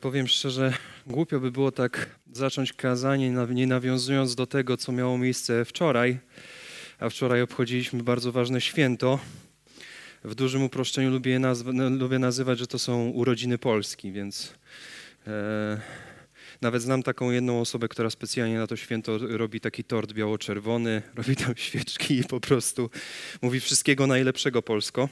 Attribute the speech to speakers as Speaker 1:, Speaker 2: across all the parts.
Speaker 1: Powiem szczerze, głupio by było tak zacząć kazanie, nie nawiązując do tego, co miało miejsce wczoraj. A wczoraj obchodziliśmy bardzo ważne święto. W dużym uproszczeniu lubię, nazw- lubię nazywać, że to są urodziny Polski, więc e, nawet znam taką jedną osobę, która specjalnie na to święto robi taki tort biało-czerwony, robi tam świeczki i po prostu mówi wszystkiego najlepszego Polsko.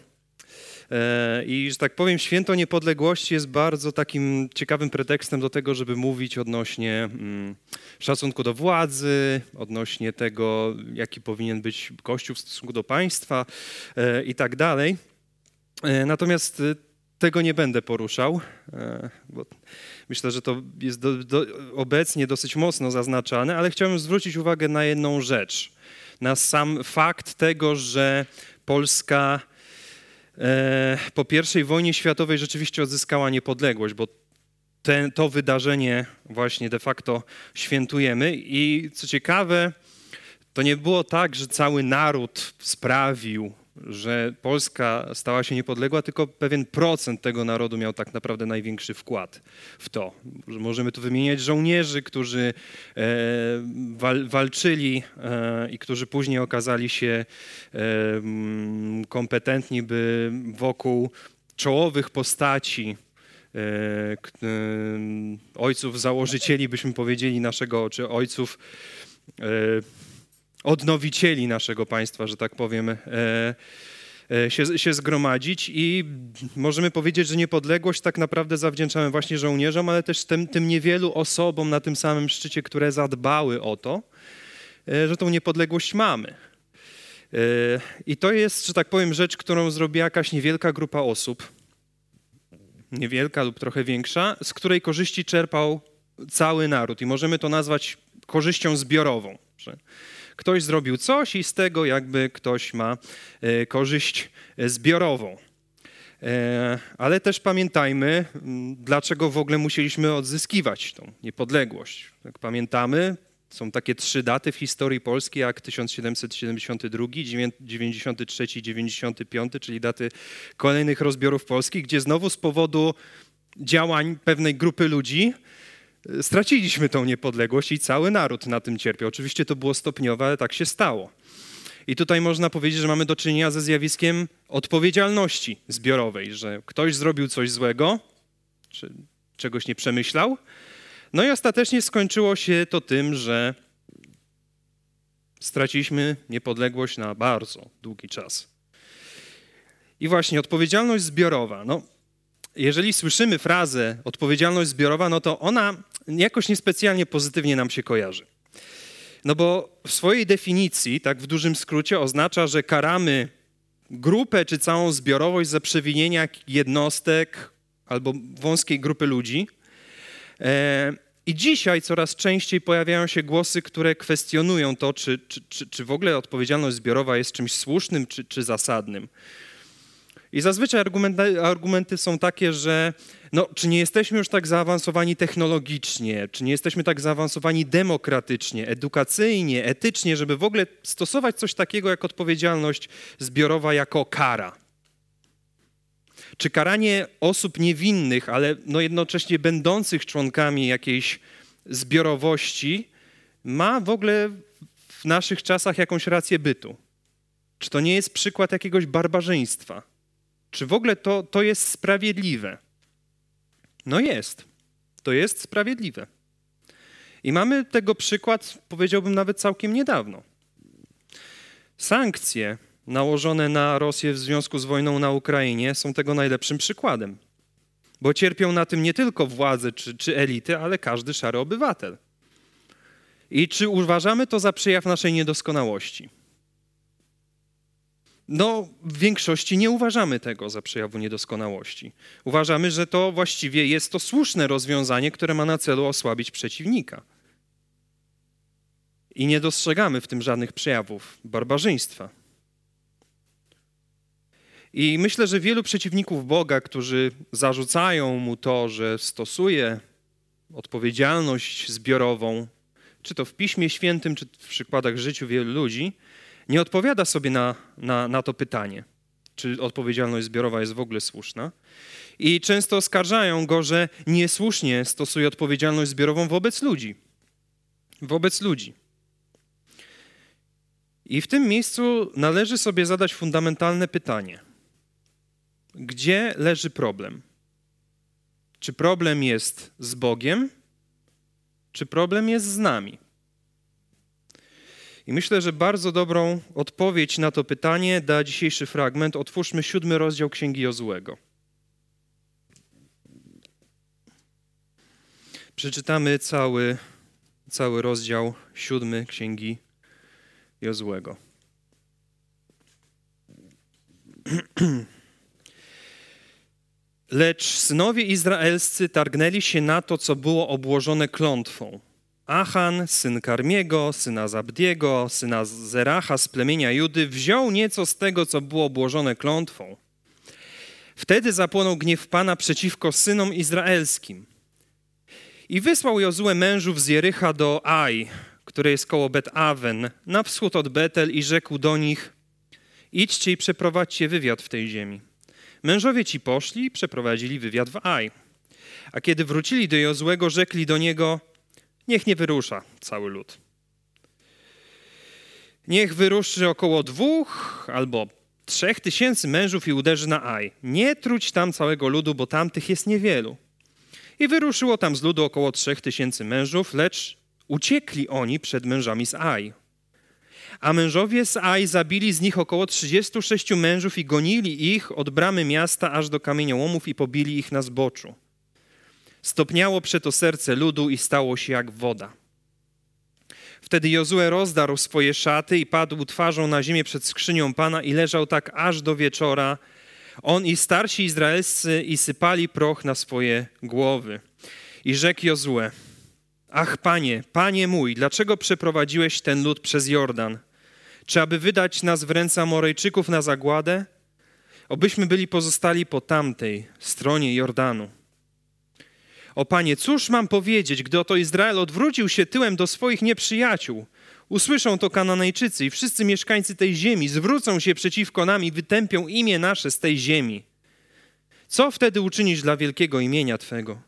Speaker 1: E, I, że tak powiem, święto niepodległości jest bardzo takim ciekawym pretekstem do tego, żeby mówić odnośnie mm, szacunku do władzy, odnośnie tego, jaki powinien być Kościół w stosunku do państwa e, i tak dalej. E, natomiast tego nie będę poruszał, bo myślę, że to jest do, do, obecnie dosyć mocno zaznaczane, ale chciałbym zwrócić uwagę na jedną rzecz. Na sam fakt tego, że Polska po I wojnie światowej rzeczywiście odzyskała niepodległość, bo to wydarzenie właśnie de facto świętujemy. I co ciekawe, to nie było tak, że cały naród sprawił że Polska stała się niepodległa, tylko pewien procent tego narodu miał tak naprawdę największy wkład w to. Możemy tu wymieniać żołnierzy, którzy e, wal, walczyli e, i którzy później okazali się e, kompetentni, by wokół czołowych postaci ojców założycieli, byśmy powiedzieli, naszego, czy ojców odnowicieli naszego państwa, że tak powiem, e, e, się, się zgromadzić i możemy powiedzieć, że niepodległość tak naprawdę zawdzięczamy właśnie żołnierzom, ale też tym, tym niewielu osobom na tym samym szczycie, które zadbały o to, e, że tą niepodległość mamy. I to jest, że tak powiem, rzecz, którą zrobiła jakaś niewielka grupa osób, niewielka lub trochę większa, z której korzyści czerpał cały naród. I możemy to nazwać korzyścią zbiorową. Ktoś zrobił coś i z tego jakby ktoś ma e, korzyść e, zbiorową. E, ale też pamiętajmy, dlaczego w ogóle musieliśmy odzyskiwać tą niepodległość. Jak pamiętamy, są takie trzy daty w historii Polski, jak 1772, 93 i 95, czyli daty kolejnych rozbiorów Polski, gdzie znowu z powodu działań pewnej grupy ludzi straciliśmy tą niepodległość i cały naród na tym cierpiał. Oczywiście to było stopniowe, ale tak się stało. I tutaj można powiedzieć, że mamy do czynienia ze zjawiskiem odpowiedzialności zbiorowej, że ktoś zrobił coś złego, czy czegoś nie przemyślał. No i ostatecznie skończyło się to tym, że straciliśmy niepodległość na bardzo długi czas. I właśnie odpowiedzialność zbiorowa. No, jeżeli słyszymy frazę odpowiedzialność zbiorowa, no to ona jakoś niespecjalnie pozytywnie nam się kojarzy. No bo w swojej definicji, tak w dużym skrócie, oznacza, że karamy grupę czy całą zbiorowość za przewinienia jednostek albo wąskiej grupy ludzi. E, I dzisiaj coraz częściej pojawiają się głosy, które kwestionują to, czy, czy, czy, czy w ogóle odpowiedzialność zbiorowa jest czymś słusznym czy, czy zasadnym. I zazwyczaj argumenty, argumenty są takie, że no, czy nie jesteśmy już tak zaawansowani technologicznie, czy nie jesteśmy tak zaawansowani demokratycznie, edukacyjnie, etycznie, żeby w ogóle stosować coś takiego jak odpowiedzialność zbiorowa jako kara. Czy karanie osób niewinnych, ale no jednocześnie będących członkami jakiejś zbiorowości ma w ogóle w naszych czasach jakąś rację bytu? Czy to nie jest przykład jakiegoś barbarzyństwa? Czy w ogóle to, to jest sprawiedliwe? No jest. To jest sprawiedliwe. I mamy tego przykład, powiedziałbym nawet całkiem niedawno. Sankcje nałożone na Rosję w związku z wojną na Ukrainie są tego najlepszym przykładem. Bo cierpią na tym nie tylko władze czy, czy elity, ale każdy szary obywatel. I czy uważamy to za przejaw naszej niedoskonałości? No, w większości nie uważamy tego za przejawu niedoskonałości. Uważamy, że to właściwie jest to słuszne rozwiązanie, które ma na celu osłabić przeciwnika. I nie dostrzegamy w tym żadnych przejawów barbarzyństwa. I myślę, że wielu przeciwników Boga, którzy zarzucają mu to, że stosuje odpowiedzialność zbiorową, czy to w Piśmie Świętym, czy w przykładach życiu wielu ludzi, nie odpowiada sobie na, na, na to pytanie. czy odpowiedzialność zbiorowa jest w ogóle słuszna. I często oskarżają go, że niesłusznie stosuje odpowiedzialność zbiorową wobec ludzi. Wobec ludzi. I w tym miejscu należy sobie zadać fundamentalne pytanie: gdzie leży problem? Czy problem jest z Bogiem, czy problem jest z nami? I myślę, że bardzo dobrą odpowiedź na to pytanie da dzisiejszy fragment. Otwórzmy siódmy rozdział Księgi Jozłego. Przeczytamy cały, cały rozdział siódmy Księgi Jozłego. Lecz synowie izraelscy targnęli się na to, co było obłożone klątwą. Achan, syn Karmiego, syna Zabdiego, syna Zeracha z plemienia Judy, wziął nieco z tego, co było obłożone klątwą. Wtedy zapłonął gniew Pana przeciwko synom izraelskim. I wysłał Jozue mężów z Jericha do Aj, które jest koło Bet-Awen, na wschód od Betel i rzekł do nich, idźcie i przeprowadźcie wywiad w tej ziemi. Mężowie ci poszli i przeprowadzili wywiad w Aj. A kiedy wrócili do Jozłego, rzekli do niego, niech nie wyrusza cały lud. Niech wyruszy około dwóch albo trzech tysięcy mężów i uderzy na Aj. Nie truć tam całego ludu, bo tamtych jest niewielu. I wyruszyło tam z ludu około trzech tysięcy mężów, lecz uciekli oni przed mężami z Aj. A mężowie z Aj zabili z nich około 36 mężów i gonili ich od bramy miasta aż do kamieniołomów i pobili ich na zboczu. Stopniało przeto serce ludu i stało się jak woda. Wtedy Jozue rozdarł swoje szaty i padł twarzą na ziemię przed skrzynią Pana i leżał tak aż do wieczora. On i starsi izraelscy i sypali proch na swoje głowy. I rzekł Jozue, ach Panie, Panie mój, dlaczego przeprowadziłeś ten lud przez Jordan? Czy aby wydać nas w ręce Amorejczyków na zagładę? Obyśmy byli pozostali po tamtej stronie Jordanu. O Panie, cóż mam powiedzieć, gdy oto Izrael odwrócił się tyłem do swoich nieprzyjaciół? Usłyszą to Kananejczycy i wszyscy mieszkańcy tej ziemi zwrócą się przeciwko nam i wytępią imię nasze z tej ziemi. Co wtedy uczynisz dla wielkiego imienia Twego?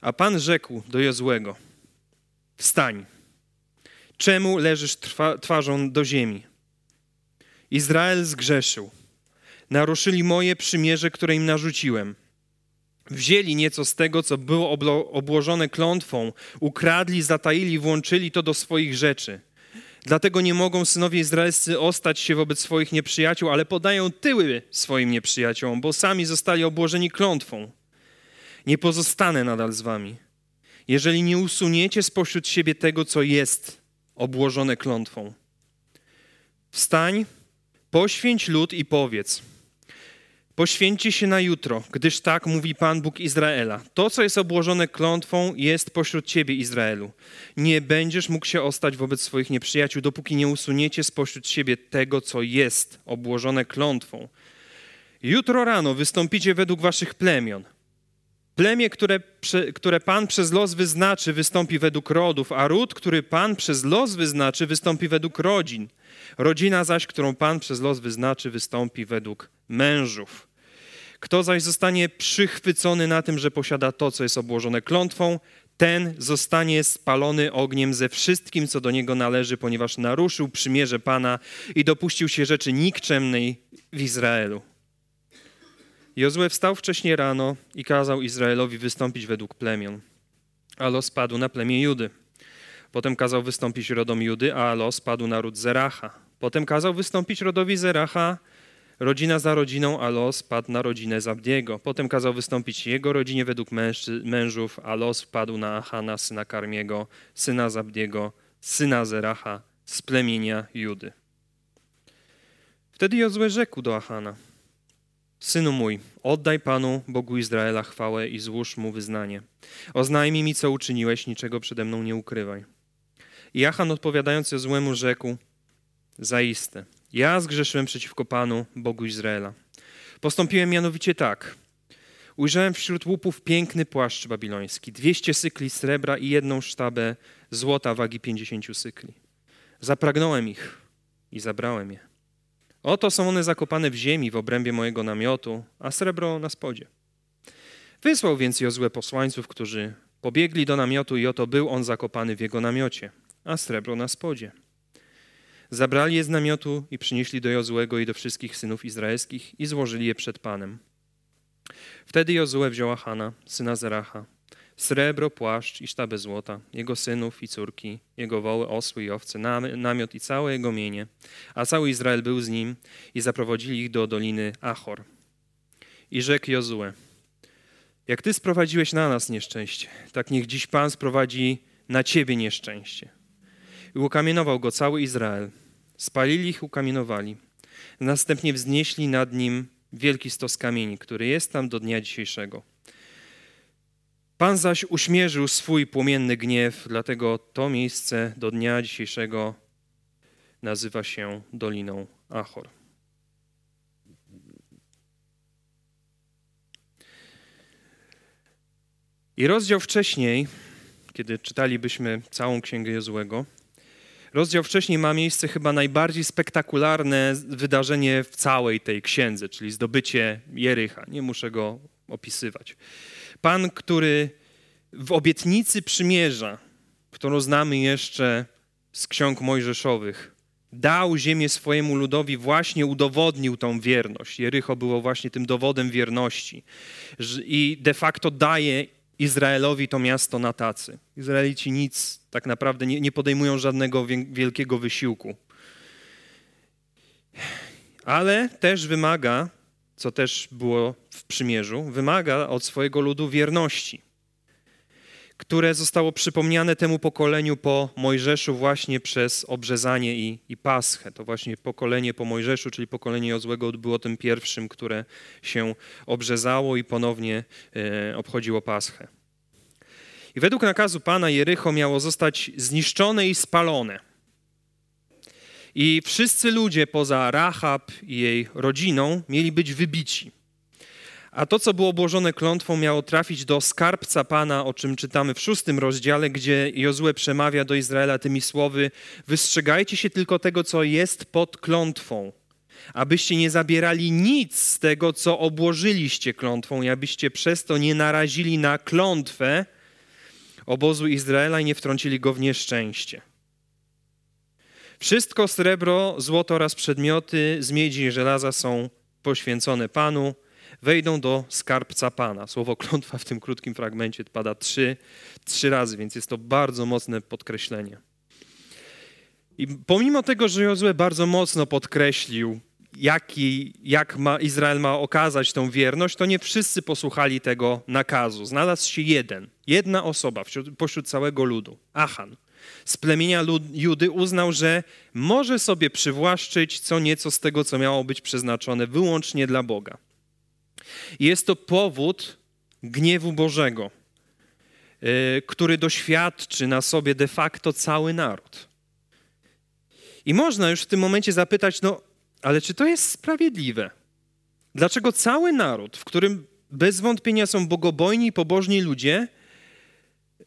Speaker 1: A Pan rzekł do Jozłego, wstań, czemu leżysz twarzą do ziemi? Izrael zgrzeszył, naruszyli moje przymierze, które im narzuciłem – wzięli nieco z tego, co było obłożone klątwą, ukradli, zataili, włączyli to do swoich rzeczy. Dlatego nie mogą synowie izraelscy ostać się wobec swoich nieprzyjaciół, ale podają tyły swoim nieprzyjaciołom, bo sami zostali obłożeni klątwą. Nie pozostanę nadal z wami, jeżeli nie usuniecie spośród siebie tego, co jest obłożone klątwą. Wstań, poświęć lud i powiedz – Poświęćcie się na jutro, gdyż tak mówi Pan Bóg Izraela. To, co jest obłożone klątwą, jest pośród ciebie, Izraelu. Nie będziesz mógł się ostać wobec swoich nieprzyjaciół, dopóki nie usuniecie spośród siebie tego, co jest obłożone klątwą. Jutro rano wystąpicie według waszych plemion. Plemię, które, które Pan przez los wyznaczy, wystąpi według rodów, a ród, który Pan przez los wyznaczy, wystąpi według rodzin. Rodzina zaś, którą Pan przez los wyznaczy, wystąpi według mężów. Kto zaś zostanie przychwycony na tym, że posiada to, co jest obłożone klątwą, ten zostanie spalony ogniem ze wszystkim, co do niego należy, ponieważ naruszył przymierze Pana i dopuścił się rzeczy nikczemnej w Izraelu. Jozue wstał wcześnie rano i kazał Izraelowi wystąpić według plemion. A los padł na plemię Judy. Potem kazał wystąpić rodom Judy, a los padł na ród Zeracha. Potem kazał wystąpić rodowi Zeracha, rodzina za rodziną, a los padł na rodzinę Zabdiego. Potem kazał wystąpić jego rodzinie według mężów, a los padł na Achana, syna Karmiego, syna Zabdiego, syna Zeracha z plemienia Judy. Wtedy Jozue rzekł do Achana, Synu mój, oddaj Panu, Bogu Izraela, chwałę i złóż Mu wyznanie. Oznajmij mi, co uczyniłeś, niczego przede mną nie ukrywaj. I Achan odpowiadając Jozłemu rzekł, zaiste, ja zgrzeszyłem przeciwko Panu, Bogu Izraela. Postąpiłem mianowicie tak. Ujrzałem wśród łupów piękny płaszcz babiloński, dwieście sykli srebra i jedną sztabę złota wagi pięćdziesięciu sykli. Zapragnąłem ich i zabrałem je. Oto są one zakopane w ziemi w obrębie mojego namiotu, a srebro na spodzie. Wysłał więc Jozue posłańców, którzy pobiegli do namiotu i oto był on zakopany w jego namiocie, a srebro na spodzie. Zabrali je z namiotu i przynieśli do Jozuego i do wszystkich synów izraelskich i złożyli je przed Panem. Wtedy Jozue wziął Achana, syna Zeracha, srebro, płaszcz i sztabę złota, jego synów i córki, jego woły, osły i owce, namiot i całe jego mienie, a cały Izrael był z nim i zaprowadzili ich do doliny Achor. I rzekł Jozue, jak ty sprowadziłeś na nas nieszczęście, tak niech dziś Pan sprowadzi na ciebie nieszczęście. Ukamienował go cały Izrael. Spalili ich, ukamienowali. Następnie wznieśli nad nim wielki stos kamieni, który jest tam do dnia dzisiejszego. Pan zaś uśmierzył swój płomienny gniew, dlatego to miejsce do dnia dzisiejszego nazywa się Doliną Achor. I rozdział wcześniej, kiedy czytalibyśmy całą księgę Jozłego, rozdział wcześniej ma miejsce chyba najbardziej spektakularne wydarzenie w całej tej księdze, czyli zdobycie Jericha. Nie muszę go opisywać. Pan, który w obietnicy przymierza, którą znamy jeszcze z ksiąg mojżeszowych, dał ziemię swojemu ludowi, właśnie udowodnił tą wierność. Jericho było właśnie tym dowodem wierności. I de facto daje Izraelowi to miasto na tacy. Izraelici nic tak naprawdę nie, nie podejmują żadnego wielkiego wysiłku. Ale też wymaga, co też było w przymierzu, wymaga od swojego ludu wierności które zostało przypomniane temu pokoleniu po Mojżeszu właśnie przez obrzezanie i, i Paschę. To właśnie pokolenie po Mojżeszu, czyli pokolenie Jozłego było tym pierwszym, które się obrzezało i ponownie e, obchodziło Paschę. I według nakazu Pana Jericho miało zostać zniszczone i spalone. I wszyscy ludzie poza Rahab i jej rodziną mieli być wybici. A to, co było obłożone klątwą, miało trafić do skarbca Pana, o czym czytamy w szóstym rozdziale, gdzie Jozue przemawia do Izraela tymi słowy: Wystrzegajcie się tylko tego, co jest pod klątwą, abyście nie zabierali nic z tego, co obłożyliście klątwą, i abyście przez to nie narazili na klątwę obozu Izraela i nie wtrącili go w nieszczęście. Wszystko srebro, złoto oraz przedmioty z miedzi i żelaza są poświęcone Panu wejdą do skarbca Pana. Słowo klątwa w tym krótkim fragmencie pada trzy, trzy razy, więc jest to bardzo mocne podkreślenie. I pomimo tego, że Jozue bardzo mocno podkreślił, jaki, jak ma, Izrael ma okazać tą wierność, to nie wszyscy posłuchali tego nakazu. Znalazł się jeden, jedna osoba wśród, pośród całego ludu, Achan. Z plemienia lud, Judy uznał, że może sobie przywłaszczyć co nieco z tego, co miało być przeznaczone wyłącznie dla Boga. Jest to powód gniewu Bożego, e, który doświadczy na sobie de facto cały naród. I można już w tym momencie zapytać, no ale czy to jest sprawiedliwe? Dlaczego cały naród, w którym bez wątpienia są bogobojni i pobożni ludzie,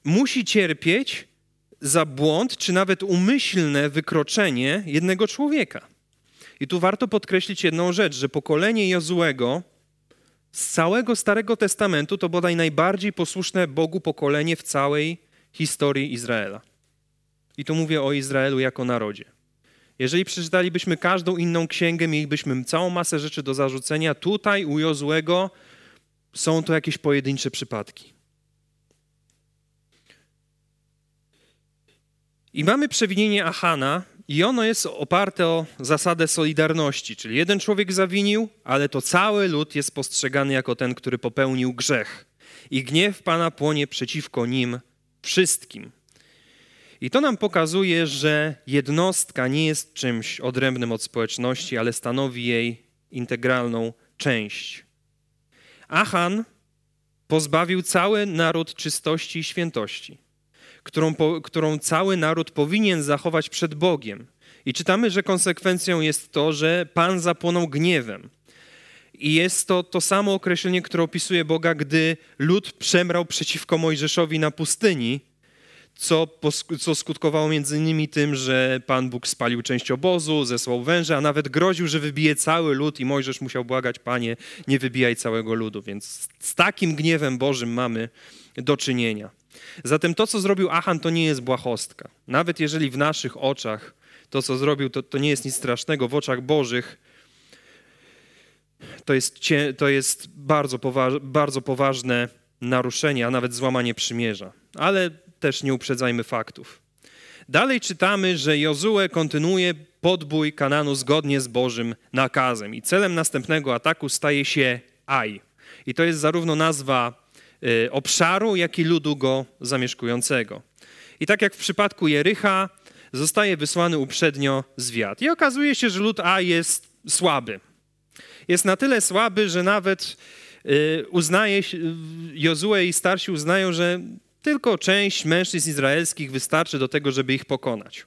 Speaker 1: musi cierpieć za błąd, czy nawet umyślne wykroczenie jednego człowieka? I tu warto podkreślić jedną rzecz, że pokolenie Jozuego z całego Starego Testamentu to bodaj najbardziej posłuszne Bogu pokolenie w całej historii Izraela. I tu mówię o Izraelu jako narodzie. Jeżeli przeczytalibyśmy każdą inną księgę, mielibyśmy całą masę rzeczy do zarzucenia. Tutaj u Jozłego są to jakieś pojedyncze przypadki. I mamy przewinienie Achana, i ono jest oparte o zasadę solidarności, czyli jeden człowiek zawinił, ale to cały lud jest postrzegany jako ten, który popełnił grzech. I gniew Pana płonie przeciwko nim wszystkim. I to nam pokazuje, że jednostka nie jest czymś odrębnym od społeczności, ale stanowi jej integralną część. Achan pozbawił cały naród czystości i świętości którą, którą cały naród powinien zachować przed Bogiem. I czytamy, że konsekwencją jest to, że Pan zapłonął gniewem. I jest to to samo określenie, które opisuje Boga, gdy lud przemrał przeciwko Mojżeszowi na pustyni, co, co skutkowało między innymi tym, że Pan Bóg spalił część obozu, zesłał węża, a nawet groził, że wybije cały lud i Mojżesz musiał błagać, Panie, nie wybijaj całego ludu. Więc z takim gniewem Bożym mamy do czynienia. Zatem to, co zrobił Achan, to nie jest błahostka. Nawet jeżeli w naszych oczach to, co zrobił, to, to nie jest nic strasznego, w oczach Bożych to jest, to jest bardzo, poważ, bardzo poważne naruszenie, a nawet złamanie przymierza. Ale też nie uprzedzajmy faktów. Dalej czytamy, że Jozue kontynuuje podbój Kananu zgodnie z Bożym nakazem i celem następnego ataku staje się Aj. I to jest zarówno nazwa obszaru, jak i ludu go zamieszkującego. I tak jak w przypadku Jericha, zostaje wysłany uprzednio zwiat. I okazuje się, że lud A jest słaby. Jest na tyle słaby, że nawet y, uznaje, Jozue i starsi uznają, że tylko część mężczyzn izraelskich wystarczy do tego, żeby ich pokonać.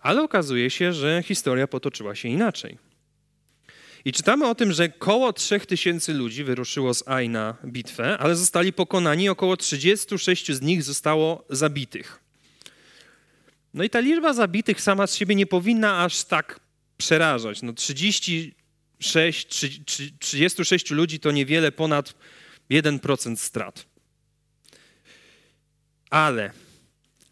Speaker 1: Ale okazuje się, że historia potoczyła się inaczej. I czytamy o tym, że koło 3000 ludzi wyruszyło z Aj na bitwę, ale zostali pokonani, około 36 z nich zostało zabitych. No i ta liczba zabitych sama z siebie nie powinna aż tak przerażać. No 36, 36 ludzi to niewiele ponad 1% strat. Ale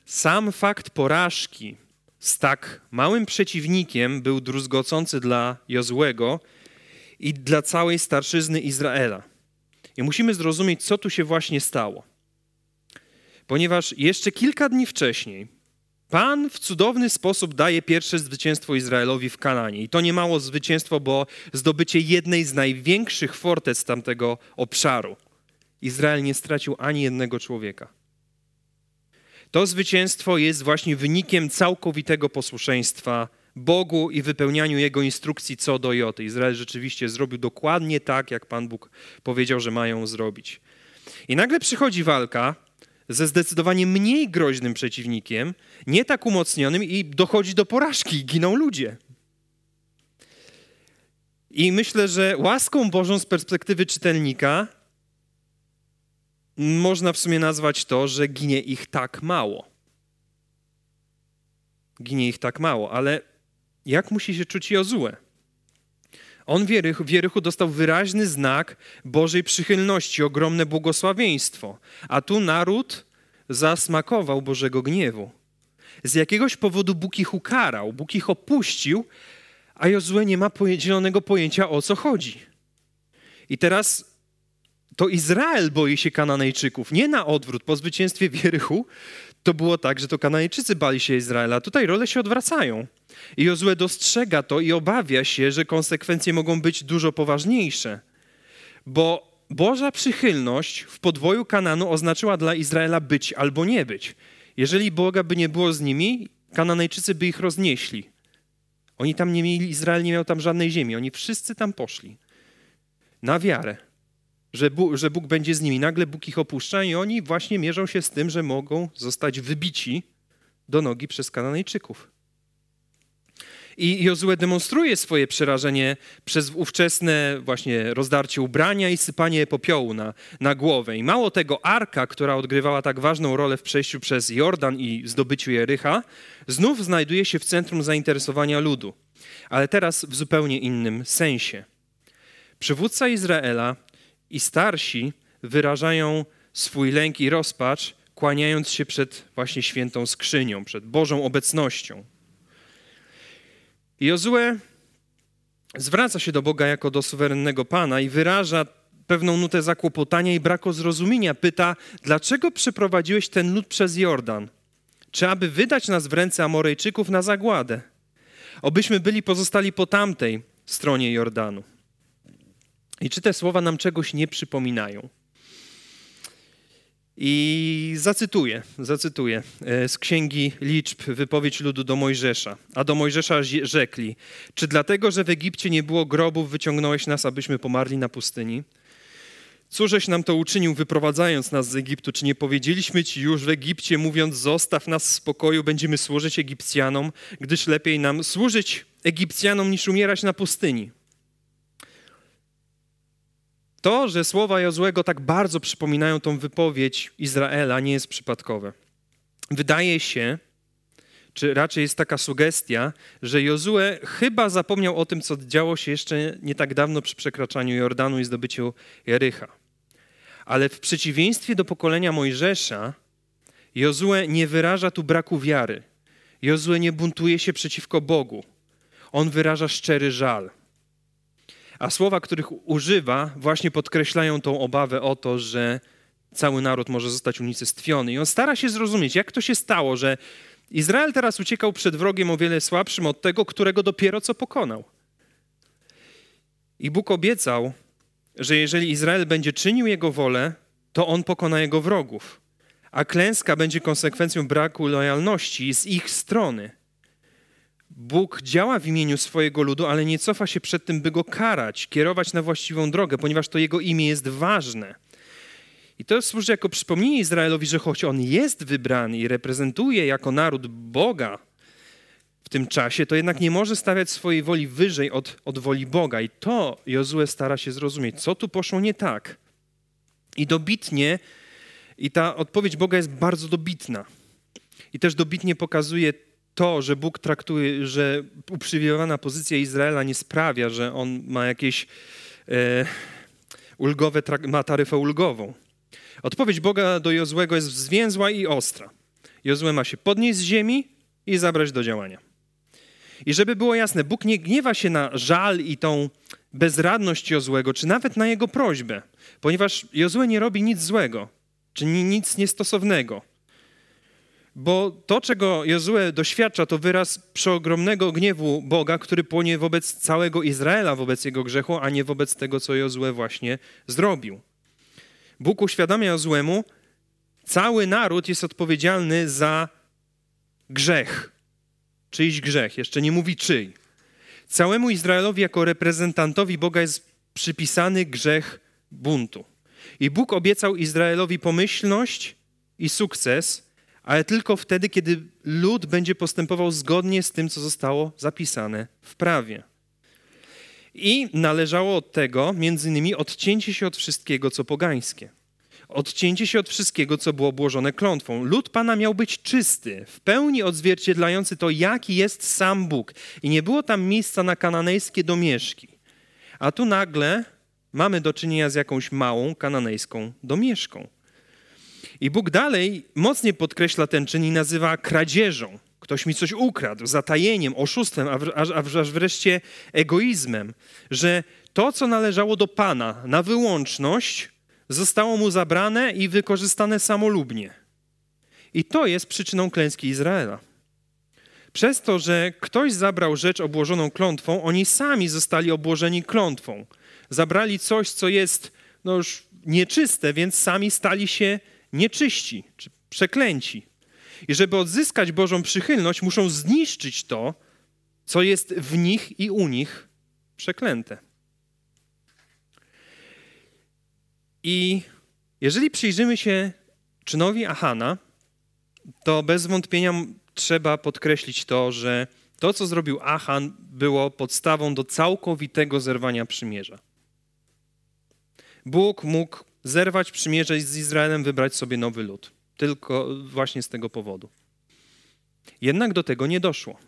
Speaker 1: sam fakt porażki z tak małym przeciwnikiem był druzgocący dla Jozłego i dla całej starszyzny Izraela. I musimy zrozumieć, co tu się właśnie stało. Ponieważ jeszcze kilka dni wcześniej Pan w cudowny sposób daje pierwsze zwycięstwo Izraelowi w Kananie. I to nie mało zwycięstwo, bo zdobycie jednej z największych fortec tamtego obszaru. Izrael nie stracił ani jednego człowieka. To zwycięstwo jest właśnie wynikiem całkowitego posłuszeństwa Bogu i wypełnianiu Jego instrukcji co do Joty. Izrael rzeczywiście zrobił dokładnie tak, jak Pan Bóg powiedział, że mają zrobić. I nagle przychodzi walka ze zdecydowanie mniej groźnym przeciwnikiem, nie tak umocnionym i dochodzi do porażki, giną ludzie. I myślę, że łaską Bożą z perspektywy czytelnika można w sumie nazwać to, że ginie ich tak mało. Ginie ich tak mało, ale jak musi się czuć Jozue? On w Jerychu, w Jerychu dostał wyraźny znak Bożej przychylności, ogromne błogosławieństwo, a tu naród zasmakował Bożego gniewu. Z jakiegoś powodu Bóg ich ukarał, Bóg ich opuścił, a Jozue nie ma zielonego pojęcia o co chodzi. I teraz to Izrael boi się Kananejczyków, nie na odwrót. Po zwycięstwie w Jerychu to było tak, że to Kananejczycy bali się Izraela. Tutaj role się odwracają. I Jozue dostrzega to i obawia się, że konsekwencje mogą być dużo poważniejsze. Bo Boża przychylność w podwoju Kananu oznaczyła dla Izraela być albo nie być. Jeżeli Boga by nie było z nimi, Kananejczycy by ich roznieśli. Oni tam nie mieli, Izrael nie miał tam żadnej ziemi. Oni wszyscy tam poszli. Na wiarę że Bóg, że Bóg będzie z nimi. Nagle Bóg ich opuszcza i oni właśnie mierzą się z tym, że mogą zostać wybici do nogi przez Kananejczyków. I Jozue demonstruje swoje przerażenie przez ówczesne właśnie rozdarcie ubrania i sypanie popiołu na, na głowę. I mało tego, Arka, która odgrywała tak ważną rolę w przejściu przez Jordan i zdobyciu Jericha, znów znajduje się w centrum zainteresowania ludu. Ale teraz w zupełnie innym sensie. Przywódca Izraela i starsi wyrażają swój lęk i rozpacz, kłaniając się przed właśnie świętą skrzynią, przed Bożą obecnością. Jozue zwraca się do Boga jako do suwerennego Pana i wyraża pewną nutę zakłopotania i braku zrozumienia. Pyta, dlaczego przeprowadziłeś ten lud przez Jordan? Czy aby wydać nas w ręce Amorejczyków na zagładę? Obyśmy byli pozostali po tamtej stronie Jordanu. I czy te słowa nam czegoś nie przypominają? I zacytuję, zacytuję e, z księgi liczb wypowiedź ludu do Mojżesza. A do Mojżesza rzekli: Czy dlatego, że w Egipcie nie było grobów, wyciągnąłeś nas, abyśmy pomarli na pustyni? Cóżeś nam to uczynił, wyprowadzając nas z Egiptu? Czy nie powiedzieliśmy ci już w Egipcie, mówiąc: Zostaw nas w spokoju, będziemy służyć Egipcjanom, gdyż lepiej nam służyć Egipcjanom niż umierać na pustyni? To, że słowa Jozłego tak bardzo przypominają tą wypowiedź Izraela, nie jest przypadkowe. Wydaje się, czy raczej jest taka sugestia, że Jozue chyba zapomniał o tym, co działo się jeszcze nie tak dawno przy przekraczaniu Jordanu i zdobyciu Jericha. Ale w przeciwieństwie do pokolenia Mojżesza, Jozue nie wyraża tu braku wiary. Jozue nie buntuje się przeciwko Bogu. On wyraża szczery żal. A słowa, których używa, właśnie podkreślają tą obawę o to, że cały naród może zostać unicestwiony. I on stara się zrozumieć, jak to się stało, że Izrael teraz uciekał przed wrogiem o wiele słabszym od tego, którego dopiero co pokonał. I Bóg obiecał, że jeżeli Izrael będzie czynił jego wolę, to on pokona jego wrogów, a klęska będzie konsekwencją braku lojalności z ich strony. Bóg działa w imieniu swojego ludu, ale nie cofa się przed tym, by go karać, kierować na właściwą drogę, ponieważ to jego imię jest ważne. I to służy jako przypomnienie Izraelowi, że choć on jest wybrany i reprezentuje jako naród Boga w tym czasie, to jednak nie może stawiać swojej woli wyżej od, od woli Boga. I to Jozue stara się zrozumieć, co tu poszło nie tak. I dobitnie, i ta odpowiedź Boga jest bardzo dobitna. I też dobitnie pokazuje to, że Bóg traktuje, że uprzywilejowana pozycja Izraela nie sprawia, że on ma jakieś e, ulgowe, ma taryfę ulgową. Odpowiedź Boga do Jozłego jest zwięzła i ostra. Jozue ma się podnieść z ziemi i zabrać do działania. I żeby było jasne, Bóg nie gniewa się na żal i tą bezradność Jozłego, czy nawet na jego prośbę, ponieważ Jozue nie robi nic złego, czy nic niestosownego. Bo to, czego Jozue doświadcza, to wyraz przeogromnego gniewu Boga, który płonie wobec całego Izraela, wobec jego grzechu, a nie wobec tego, co Jozue właśnie zrobił. Bóg uświadamia złemu, cały naród jest odpowiedzialny za grzech. Czyjś grzech, jeszcze nie mówi czyj. Całemu Izraelowi jako reprezentantowi Boga jest przypisany grzech buntu. I Bóg obiecał Izraelowi pomyślność i sukces, ale tylko wtedy, kiedy lud będzie postępował zgodnie z tym, co zostało zapisane w prawie. I należało od tego, między innymi, odcięcie się od wszystkiego, co pogańskie. Odcięcie się od wszystkiego, co było obłożone klątwą. Lud Pana miał być czysty, w pełni odzwierciedlający to, jaki jest sam Bóg. I nie było tam miejsca na kananejskie domieszki. A tu nagle mamy do czynienia z jakąś małą kananejską domieszką. I Bóg dalej mocniej podkreśla ten czyn i nazywa kradzieżą ktoś mi coś ukradł, zatajeniem, oszustwem, aż, aż wreszcie egoizmem, że to, co należało do Pana na wyłączność, zostało mu zabrane i wykorzystane samolubnie. I to jest przyczyną klęski Izraela. Przez to, że ktoś zabrał rzecz obłożoną klątwą, oni sami zostali obłożeni klątwą. Zabrali coś, co jest no już nieczyste, więc sami stali się nieczyści czy przeklęci. I żeby odzyskać Bożą przychylność, muszą zniszczyć to, co jest w nich i u nich przeklęte. I jeżeli przyjrzymy się czynowi Ahana, to bez wątpienia trzeba podkreślić to, że to, co zrobił Achan, było podstawą do całkowitego zerwania przymierza. Bóg mógł zerwać przymierze z Izraelem, wybrać sobie nowy lud tylko właśnie z tego powodu. Jednak do tego nie doszło.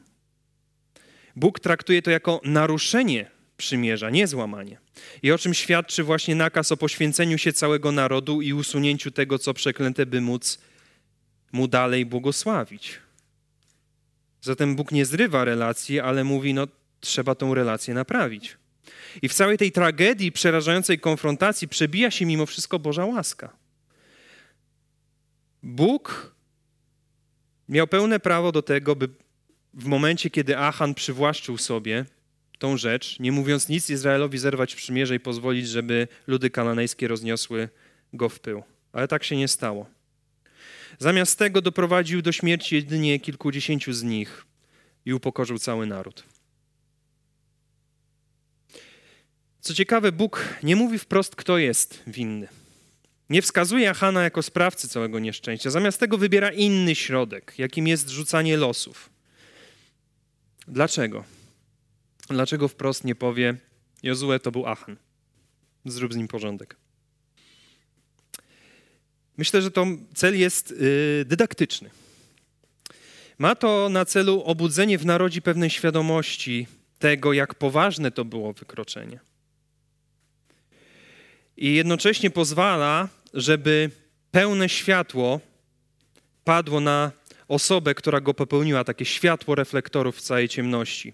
Speaker 1: Bóg traktuje to jako naruszenie przymierza, nie złamanie. I o czym świadczy właśnie nakaz o poświęceniu się całego narodu i usunięciu tego, co przeklęte, by móc mu dalej błogosławić. Zatem Bóg nie zrywa relacji, ale mówi, no trzeba tą relację naprawić. I w całej tej tragedii, przerażającej konfrontacji przebija się mimo wszystko Boża łaska. Bóg miał pełne prawo do tego, by w momencie, kiedy Achan przywłaszczył sobie tą rzecz, nie mówiąc nic Izraelowi zerwać przymierze i pozwolić, żeby ludy kananejskie rozniosły go w pył. Ale tak się nie stało. Zamiast tego doprowadził do śmierci jedynie kilkudziesięciu z nich i upokorzył cały naród. Co ciekawe, Bóg nie mówi wprost, kto jest winny. Nie wskazuje Hana jako sprawcy całego nieszczęścia. Zamiast tego wybiera inny środek, jakim jest rzucanie losów. Dlaczego? Dlaczego wprost nie powie, Jozue to był Achan? zrób z nim porządek. Myślę, że to cel jest y, dydaktyczny. Ma to na celu obudzenie w narodzie pewnej świadomości tego, jak poważne to było wykroczenie. I jednocześnie pozwala, żeby pełne światło padło na osobę, która go popełniła, takie światło reflektorów w całej ciemności.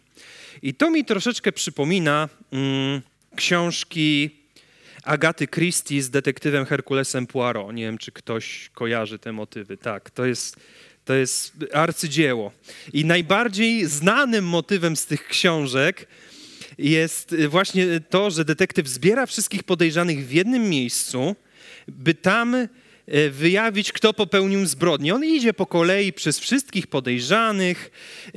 Speaker 1: I to mi troszeczkę przypomina mm, książki Agaty Christie z detektywem Herkulesem Poirot. Nie wiem, czy ktoś kojarzy te motywy. Tak, to jest, to jest arcydzieło. I najbardziej znanym motywem z tych książek jest właśnie to, że detektyw zbiera wszystkich podejrzanych w jednym miejscu, by tam E, wyjawić, kto popełnił zbrodnię. On idzie po kolei przez wszystkich podejrzanych, e,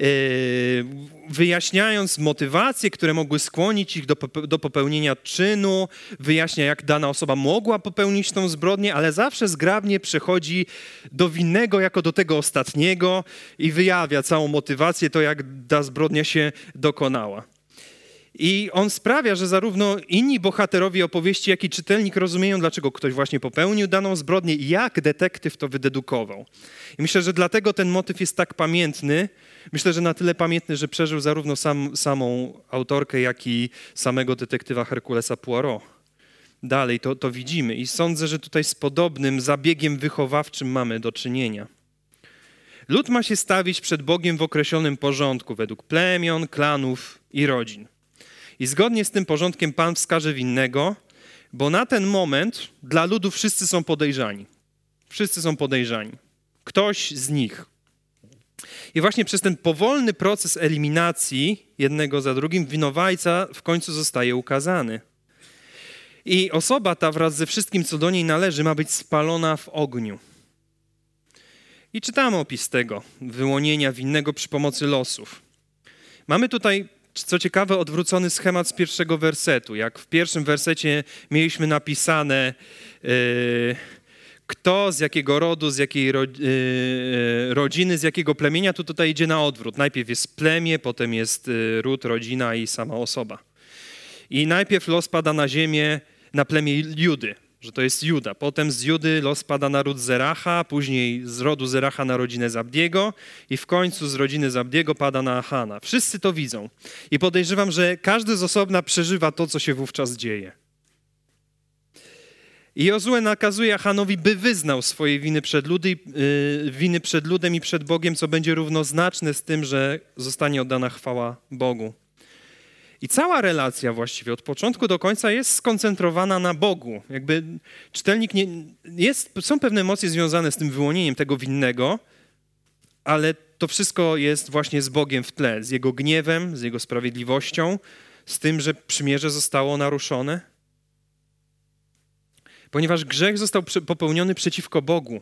Speaker 1: wyjaśniając motywacje, które mogły skłonić ich do popełnienia czynu, wyjaśnia, jak dana osoba mogła popełnić tą zbrodnię, ale zawsze zgrabnie przechodzi do winnego jako do tego ostatniego i wyjawia całą motywację, to jak ta zbrodnia się dokonała. I on sprawia, że zarówno inni bohaterowie opowieści, jak i czytelnik rozumieją, dlaczego ktoś właśnie popełnił daną zbrodnię i jak detektyw to wydedukował. I myślę, że dlatego ten motyw jest tak pamiętny. Myślę, że na tyle pamiętny, że przeżył zarówno sam, samą autorkę, jak i samego detektywa Herkulesa Poirot. Dalej to, to widzimy i sądzę, że tutaj z podobnym zabiegiem wychowawczym mamy do czynienia. Lud ma się stawić przed Bogiem w określonym porządku, według plemion, klanów i rodzin. I zgodnie z tym porządkiem Pan wskaże winnego, bo na ten moment dla ludu wszyscy są podejrzani. Wszyscy są podejrzani. Ktoś z nich. I właśnie przez ten powolny proces eliminacji jednego za drugim winowajca w końcu zostaje ukazany. I osoba ta wraz ze wszystkim, co do niej należy, ma być spalona w ogniu. I czytamy opis tego wyłonienia winnego przy pomocy losów. Mamy tutaj co ciekawe, odwrócony schemat z pierwszego wersetu. Jak w pierwszym wersecie mieliśmy napisane, yy, kto, z jakiego rodu, z jakiej yy, rodziny, z jakiego plemienia, to tutaj idzie na odwrót. Najpierw jest plemię, potem jest yy, ród, rodzina i sama osoba. I najpierw los pada na ziemię, na plemię Judy że to jest Juda. Potem z Judy los pada na ród Zeracha, później z rodu Zeracha na rodzinę Zabdiego i w końcu z rodziny Zabdiego pada na Achana. Wszyscy to widzą i podejrzewam, że każdy z osobna przeżywa to, co się wówczas dzieje. I Jozue nakazuje Achanowi, by wyznał swoje winy przed, ludy, yy, winy przed ludem i przed Bogiem, co będzie równoznaczne z tym, że zostanie oddana chwała Bogu. I cała relacja właściwie od początku do końca jest skoncentrowana na Bogu. Jakby czytelnik nie, jest, są pewne emocje związane z tym wyłonieniem tego winnego, ale to wszystko jest właśnie z Bogiem w tle, z Jego gniewem, z Jego sprawiedliwością, z tym, że przymierze zostało naruszone. Ponieważ grzech został popełniony przeciwko Bogu.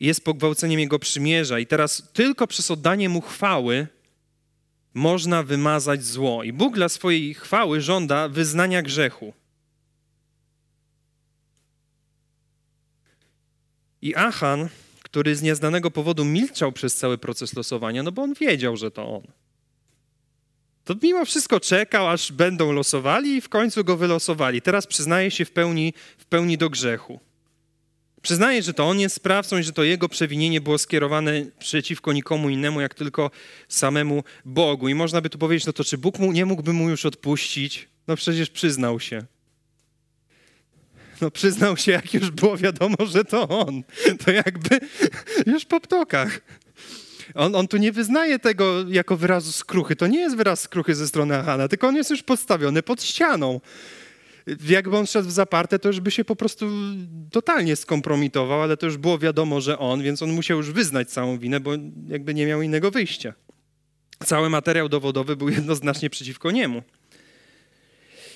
Speaker 1: Jest pogwałceniem Jego przymierza i teraz tylko przez oddanie Mu chwały można wymazać zło. I Bóg dla swojej chwały żąda wyznania grzechu. I Achan, który z nieznanego powodu milczał przez cały proces losowania, no bo on wiedział, że to on. To mimo wszystko czekał, aż będą losowali i w końcu go wylosowali. Teraz przyznaje się w pełni, w pełni do grzechu. Przyznaje, że to on jest sprawcą i że to jego przewinienie było skierowane przeciwko nikomu innemu, jak tylko samemu Bogu. I można by tu powiedzieć, no to czy Bóg mu, nie mógłby mu już odpuścić? No przecież przyznał się. No przyznał się, jak już było wiadomo, że to on. To jakby już po ptokach. On, on tu nie wyznaje tego jako wyrazu skruchy. To nie jest wyraz skruchy ze strony Ahana, tylko on jest już podstawiony pod ścianą jakby on szedł w zaparte, to już by się po prostu totalnie skompromitował, ale to już było wiadomo, że on, więc on musiał już wyznać całą winę, bo jakby nie miał innego wyjścia. Cały materiał dowodowy był jednoznacznie przeciwko niemu.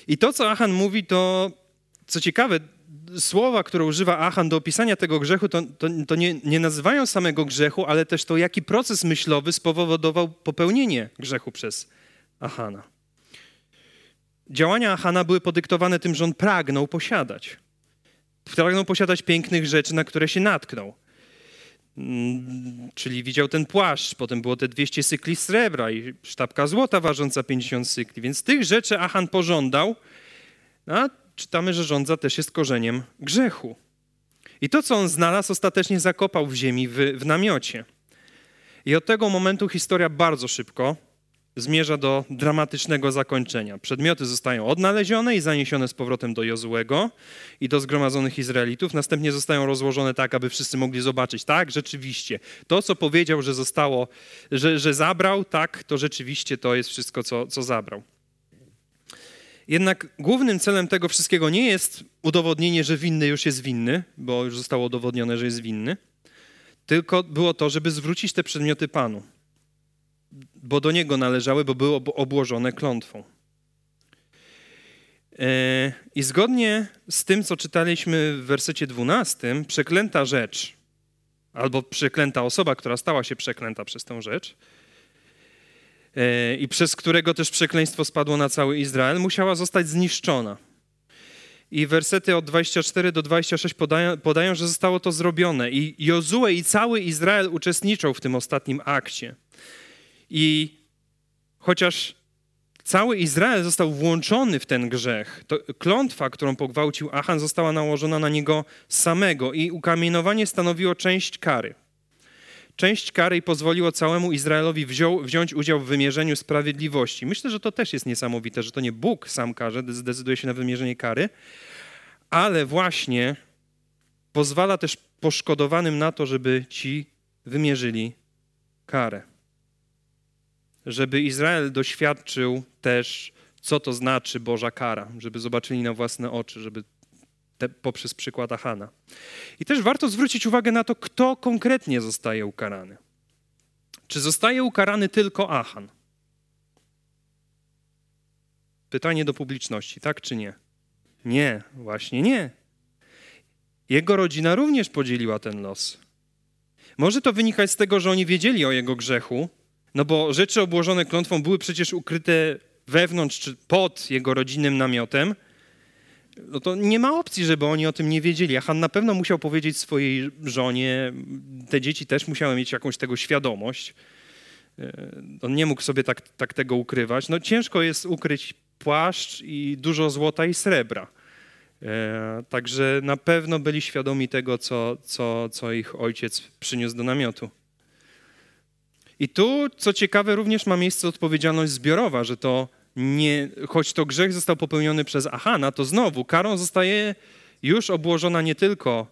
Speaker 1: I to, co Achan mówi, to co ciekawe, słowa, które używa Achan do opisania tego grzechu, to, to, to nie, nie, nazywają samego grzechu, ale też to, jaki proces myślowy spowodował popełnienie grzechu przez Achana. Działania Ahana były podyktowane tym, że on pragnął posiadać. Pragnął posiadać pięknych rzeczy, na które się natknął. Mm, czyli widział ten płaszcz, potem było te 200 cykli srebra i sztabka złota ważąca 50 cykli. Więc tych rzeczy Achan pożądał, a czytamy, że żądza też jest korzeniem grzechu. I to, co on znalazł, ostatecznie zakopał w ziemi, w, w namiocie. I od tego momentu historia bardzo szybko zmierza do dramatycznego zakończenia. Przedmioty zostają odnalezione i zaniesione z powrotem do Jozułego i do zgromadzonych Izraelitów. Następnie zostają rozłożone tak, aby wszyscy mogli zobaczyć. Tak, rzeczywiście. To, co powiedział, że zostało, że, że zabrał, tak, to rzeczywiście to jest wszystko, co, co zabrał. Jednak głównym celem tego wszystkiego nie jest udowodnienie, że winny już jest winny, bo już zostało udowodnione, że jest winny, tylko było to, żeby zwrócić te przedmioty Panu bo do niego należały, bo były obłożone klątwą. E, I zgodnie z tym, co czytaliśmy w wersecie 12, przeklęta rzecz, albo przeklęta osoba, która stała się przeklęta przez tę rzecz, e, i przez którego też przekleństwo spadło na cały Izrael, musiała zostać zniszczona. I wersety od 24 do 26 podają, podają, że zostało to zrobione. I Jozue i cały Izrael uczestniczą w tym ostatnim akcie. I chociaż cały Izrael został włączony w ten grzech, to klątwa, którą pogwałcił Achan, została nałożona na niego samego i ukamienowanie stanowiło część kary. Część kary pozwoliło całemu Izraelowi wziął, wziąć udział w wymierzeniu sprawiedliwości. Myślę, że to też jest niesamowite, że to nie Bóg sam karze, zdecyduje się na wymierzenie kary, ale właśnie pozwala też poszkodowanym na to, żeby ci wymierzyli karę żeby Izrael doświadczył też, co to znaczy Boża kara, żeby zobaczyli na własne oczy, żeby te, poprzez przykład Achana. I też warto zwrócić uwagę na to, kto konkretnie zostaje ukarany. Czy zostaje ukarany tylko Achan? Pytanie do publiczności, tak czy nie? Nie, właśnie nie. Jego rodzina również podzieliła ten los. Może to wynikać z tego, że oni wiedzieli o jego grzechu, no bo rzeczy obłożone klątwą były przecież ukryte wewnątrz czy pod jego rodzinnym namiotem. No to nie ma opcji, żeby oni o tym nie wiedzieli. A Han na pewno musiał powiedzieć swojej żonie, te dzieci też musiały mieć jakąś tego świadomość. E, on nie mógł sobie tak, tak tego ukrywać. No ciężko jest ukryć płaszcz i dużo złota i srebra. E, także na pewno byli świadomi tego, co, co, co ich ojciec przyniósł do namiotu. I tu, co ciekawe, również ma miejsce odpowiedzialność zbiorowa, że to nie, choć to grzech został popełniony przez Ahana, to znowu karą zostaje już obłożona nie tylko,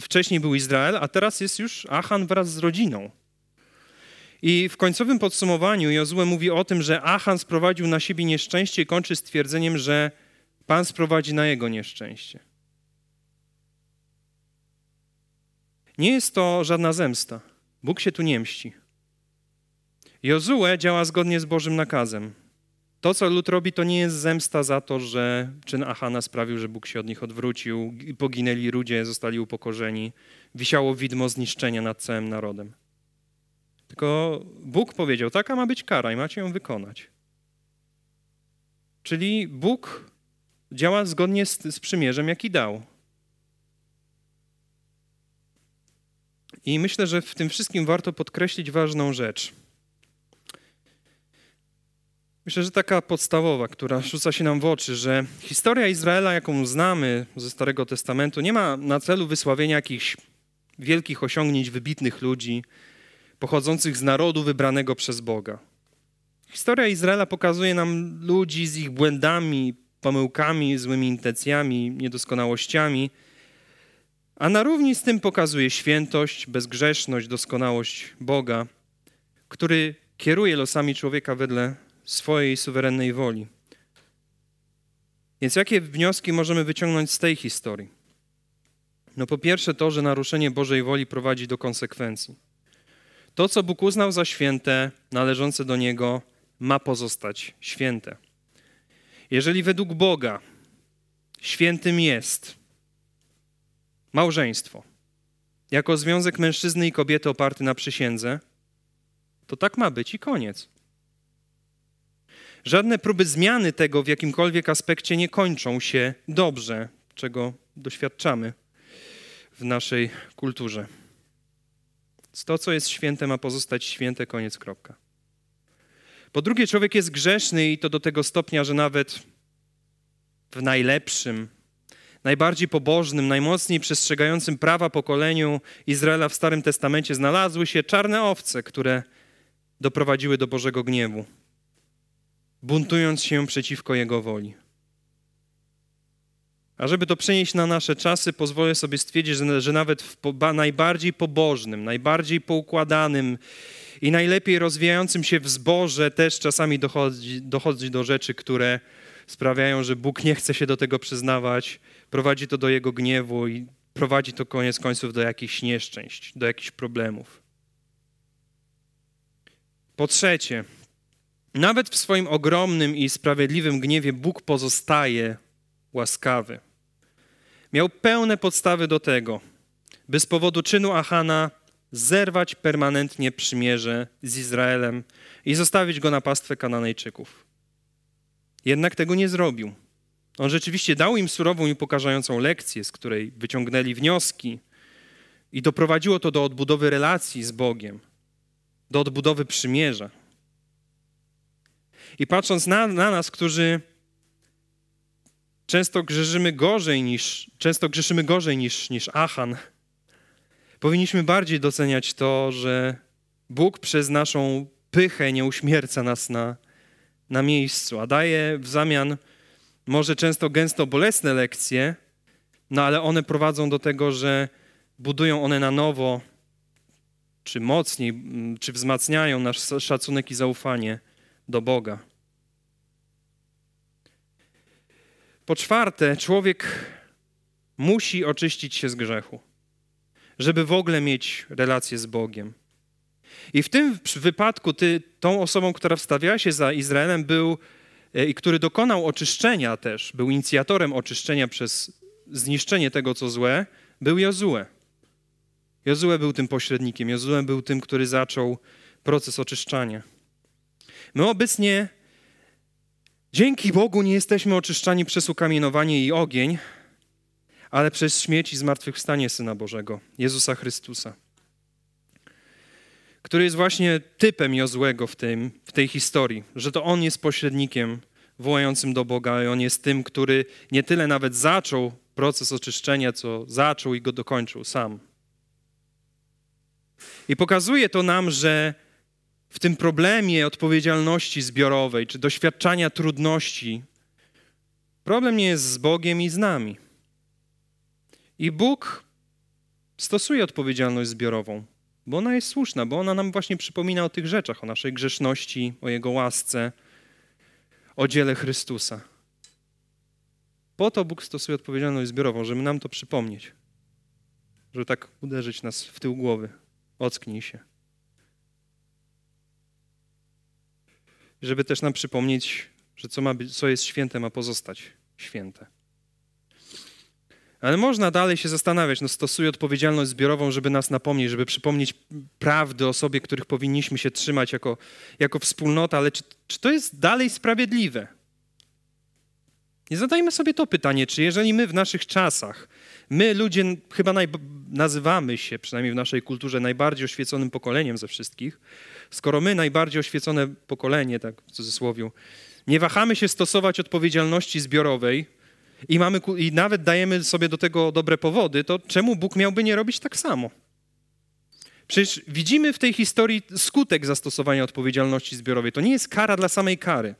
Speaker 1: wcześniej był Izrael, a teraz jest już Achan wraz z rodziną. I w końcowym podsumowaniu Jozue mówi o tym, że Achan sprowadził na siebie nieszczęście i kończy stwierdzeniem, że Pan sprowadzi na jego nieszczęście. Nie jest to żadna zemsta. Bóg się tu nie mści. Jozue działa zgodnie z Bożym nakazem. To, co lud robi, to nie jest zemsta za to, że czyn Achana sprawił, że Bóg się od nich odwrócił poginęli ludzie, zostali upokorzeni. Wisiało widmo zniszczenia nad całym narodem. Tylko Bóg powiedział, taka ma być kara i macie ją wykonać. Czyli Bóg działa zgodnie z, z przymierzem, jaki dał. I myślę, że w tym wszystkim warto podkreślić ważną rzecz – Myślę, że taka podstawowa, która rzuca się nam w oczy, że historia Izraela, jaką znamy ze Starego Testamentu, nie ma na celu wysławienia jakichś wielkich osiągnięć wybitnych ludzi, pochodzących z narodu wybranego przez Boga. Historia Izraela pokazuje nam ludzi z ich błędami, pomyłkami, złymi intencjami, niedoskonałościami, a na równi z tym pokazuje świętość, bezgrzeszność, doskonałość Boga, który kieruje losami człowieka wedle swojej suwerennej woli. Więc jakie wnioski możemy wyciągnąć z tej historii? No po pierwsze to, że naruszenie Bożej woli prowadzi do konsekwencji. To, co Bóg uznał za święte, należące do Niego, ma pozostać święte. Jeżeli według Boga świętym jest małżeństwo, jako związek mężczyzny i kobiety oparty na przysiędze, to tak ma być i koniec. Żadne próby zmiany tego w jakimkolwiek aspekcie nie kończą się dobrze, czego doświadczamy w naszej kulturze. To, co jest święte, ma pozostać święte, koniec, kropka. Po drugie, człowiek jest grzeszny i to do tego stopnia, że nawet w najlepszym, najbardziej pobożnym, najmocniej przestrzegającym prawa pokoleniu Izraela w Starym Testamencie znalazły się czarne owce, które doprowadziły do Bożego gniewu, buntując się przeciwko Jego woli. A żeby to przenieść na nasze czasy, pozwolę sobie stwierdzić, że, że nawet w po, najbardziej pobożnym, najbardziej poukładanym i najlepiej rozwijającym się w zboże też czasami dochodzi, dochodzi do rzeczy, które sprawiają, że Bóg nie chce się do tego przyznawać, prowadzi to do Jego gniewu i prowadzi to koniec końców do jakichś nieszczęść, do jakichś problemów. Po trzecie, nawet w swoim ogromnym i sprawiedliwym gniewie Bóg pozostaje łaskawy. Miał pełne podstawy do tego, by z powodu czynu Achana zerwać permanentnie przymierze z Izraelem i zostawić go na pastwę Kananejczyków. Jednak tego nie zrobił. On rzeczywiście dał im surową i pokażającą lekcję, z której wyciągnęli wnioski, i doprowadziło to do odbudowy relacji z Bogiem, do odbudowy przymierza. I patrząc na, na nas, którzy często grzeszymy gorzej niż, często grzeszymy gorzej niż, niż Achan, powinniśmy bardziej doceniać to, że Bóg przez naszą pychę nie uśmierca nas na, na miejscu, a daje w zamian może często gęsto bolesne lekcje, no ale one prowadzą do tego, że budują one na nowo, czy mocniej, czy wzmacniają nasz szacunek i zaufanie do Boga. Po czwarte, człowiek musi oczyścić się z grzechu, żeby w ogóle mieć relację z Bogiem. I w tym wypadku ty, tą osobą, która wstawiała się za Izraelem, był e, i który dokonał oczyszczenia też, był inicjatorem oczyszczenia przez zniszczenie tego, co złe, był Jozue. Jozue był tym pośrednikiem, Jozue był tym, który zaczął proces oczyszczania. My obecnie Dzięki Bogu nie jesteśmy oczyszczani przez ukamienowanie i ogień, ale przez śmierć i zmartwychwstanie Syna Bożego, Jezusa Chrystusa, który jest właśnie typem Jozłego w, tym, w tej historii, że to On jest pośrednikiem wołającym do Boga i On jest tym, który nie tyle nawet zaczął proces oczyszczenia, co zaczął i go dokończył sam. I pokazuje to nam, że w tym problemie odpowiedzialności zbiorowej czy doświadczania trudności, problem nie jest z Bogiem i z nami. I Bóg stosuje odpowiedzialność zbiorową, bo ona jest słuszna, bo ona nam właśnie przypomina o tych rzeczach, o naszej grzeszności, o Jego łasce, o dziele Chrystusa. Po to Bóg stosuje odpowiedzialność zbiorową, żeby nam to przypomnieć, żeby tak uderzyć nas w tył głowy. Ocknij się. Żeby też nam przypomnieć, że co, ma być, co jest święte, ma pozostać święte. Ale można dalej się zastanawiać, no stosuje odpowiedzialność zbiorową, żeby nas napomnieć, żeby przypomnieć prawdy o sobie, których powinniśmy się trzymać jako, jako wspólnota, ale czy, czy to jest dalej sprawiedliwe? I zadajmy sobie to pytanie, czy jeżeli my w naszych czasach, my ludzie chyba naj, nazywamy się, przynajmniej w naszej kulturze, najbardziej oświeconym pokoleniem ze wszystkich, skoro my, najbardziej oświecone pokolenie, tak w cudzysłowie, nie wahamy się stosować odpowiedzialności zbiorowej i, mamy, i nawet dajemy sobie do tego dobre powody, to czemu Bóg miałby nie robić tak samo? Przecież widzimy w tej historii skutek zastosowania odpowiedzialności zbiorowej. To nie jest kara dla samej kary.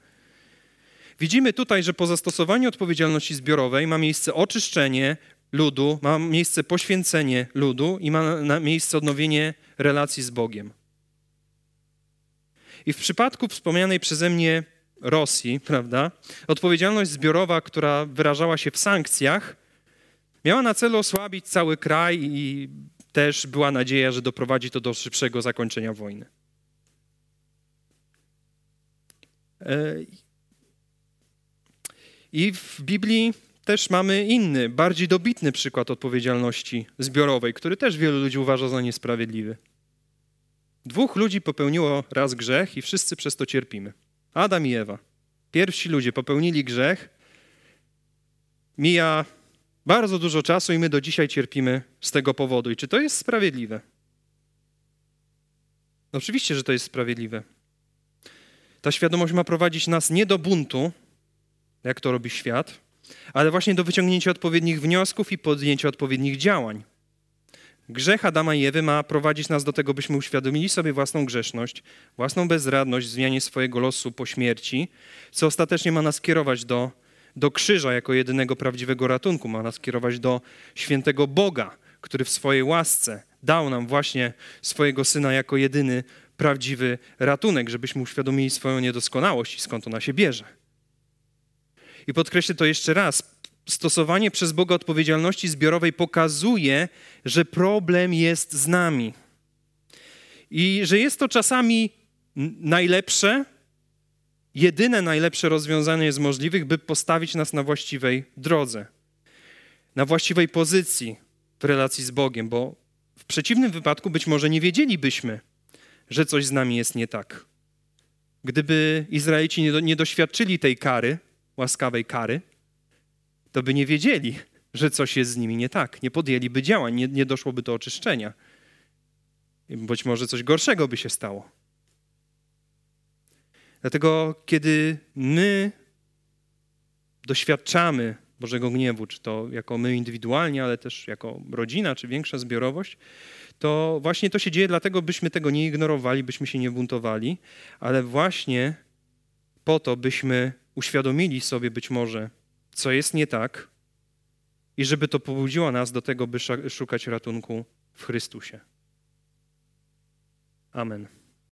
Speaker 1: Widzimy tutaj, że po zastosowaniu odpowiedzialności zbiorowej ma miejsce oczyszczenie ludu, ma miejsce poświęcenie ludu i ma miejsce odnowienie relacji z Bogiem. I w przypadku wspomnianej przeze mnie Rosji, prawda, odpowiedzialność zbiorowa, która wyrażała się w sankcjach, miała na celu osłabić cały kraj i też była nadzieja, że doprowadzi to do szybszego zakończenia wojny. E, I w Biblii też mamy inny, bardziej dobitny przykład odpowiedzialności zbiorowej, który też wielu ludzi uważa za niesprawiedliwy. Dwóch ludzi popełniło raz grzech i wszyscy przez to cierpimy. Adam i Ewa. Pierwsi ludzie popełnili grzech. Mija bardzo dużo czasu i my do dzisiaj cierpimy z tego powodu. I czy to jest sprawiedliwe? No oczywiście, że to jest sprawiedliwe. Ta świadomość ma prowadzić nas nie do buntu, jak to robi świat, ale właśnie do wyciągnięcia odpowiednich wniosków i podjęcia odpowiednich działań. Grzech Adama i Ewy ma prowadzić nas do tego, byśmy uświadomili sobie własną grzeszność, własną bezradność w zmianie swojego losu po śmierci, co ostatecznie ma nas kierować do, do krzyża jako jedynego prawdziwego ratunku, ma nas kierować do świętego Boga, który w swojej łasce dał nam właśnie swojego Syna jako jedyny prawdziwy ratunek, żebyśmy uświadomili swoją niedoskonałość i skąd ona się bierze. I podkreślę to jeszcze raz. Stosowanie przez Boga odpowiedzialności zbiorowej pokazuje, że problem jest z nami. I że jest to czasami najlepsze, jedyne najlepsze rozwiązanie z możliwych, by postawić nas na właściwej drodze, na właściwej pozycji w relacji z Bogiem, bo w przeciwnym wypadku być może nie wiedzielibyśmy, że coś z nami jest nie tak. Gdyby Izraelici nie, do, nie doświadczyli tej kary, łaskawej kary, to by nie wiedzieli, że coś jest z nimi nie tak. Nie podjęliby działań, nie, nie doszłoby do oczyszczenia. Być może coś gorszego by się stało. Dlatego, kiedy my doświadczamy Bożego gniewu, czy to jako my indywidualnie, ale też jako rodzina, czy większa zbiorowość, to właśnie to się dzieje dlatego, byśmy tego nie ignorowali, byśmy się nie buntowali, ale właśnie po to, byśmy uświadomili sobie być może, co jest nie tak i żeby to pobudziło nas do tego, by szukać ratunku w Chrystusie. Amen.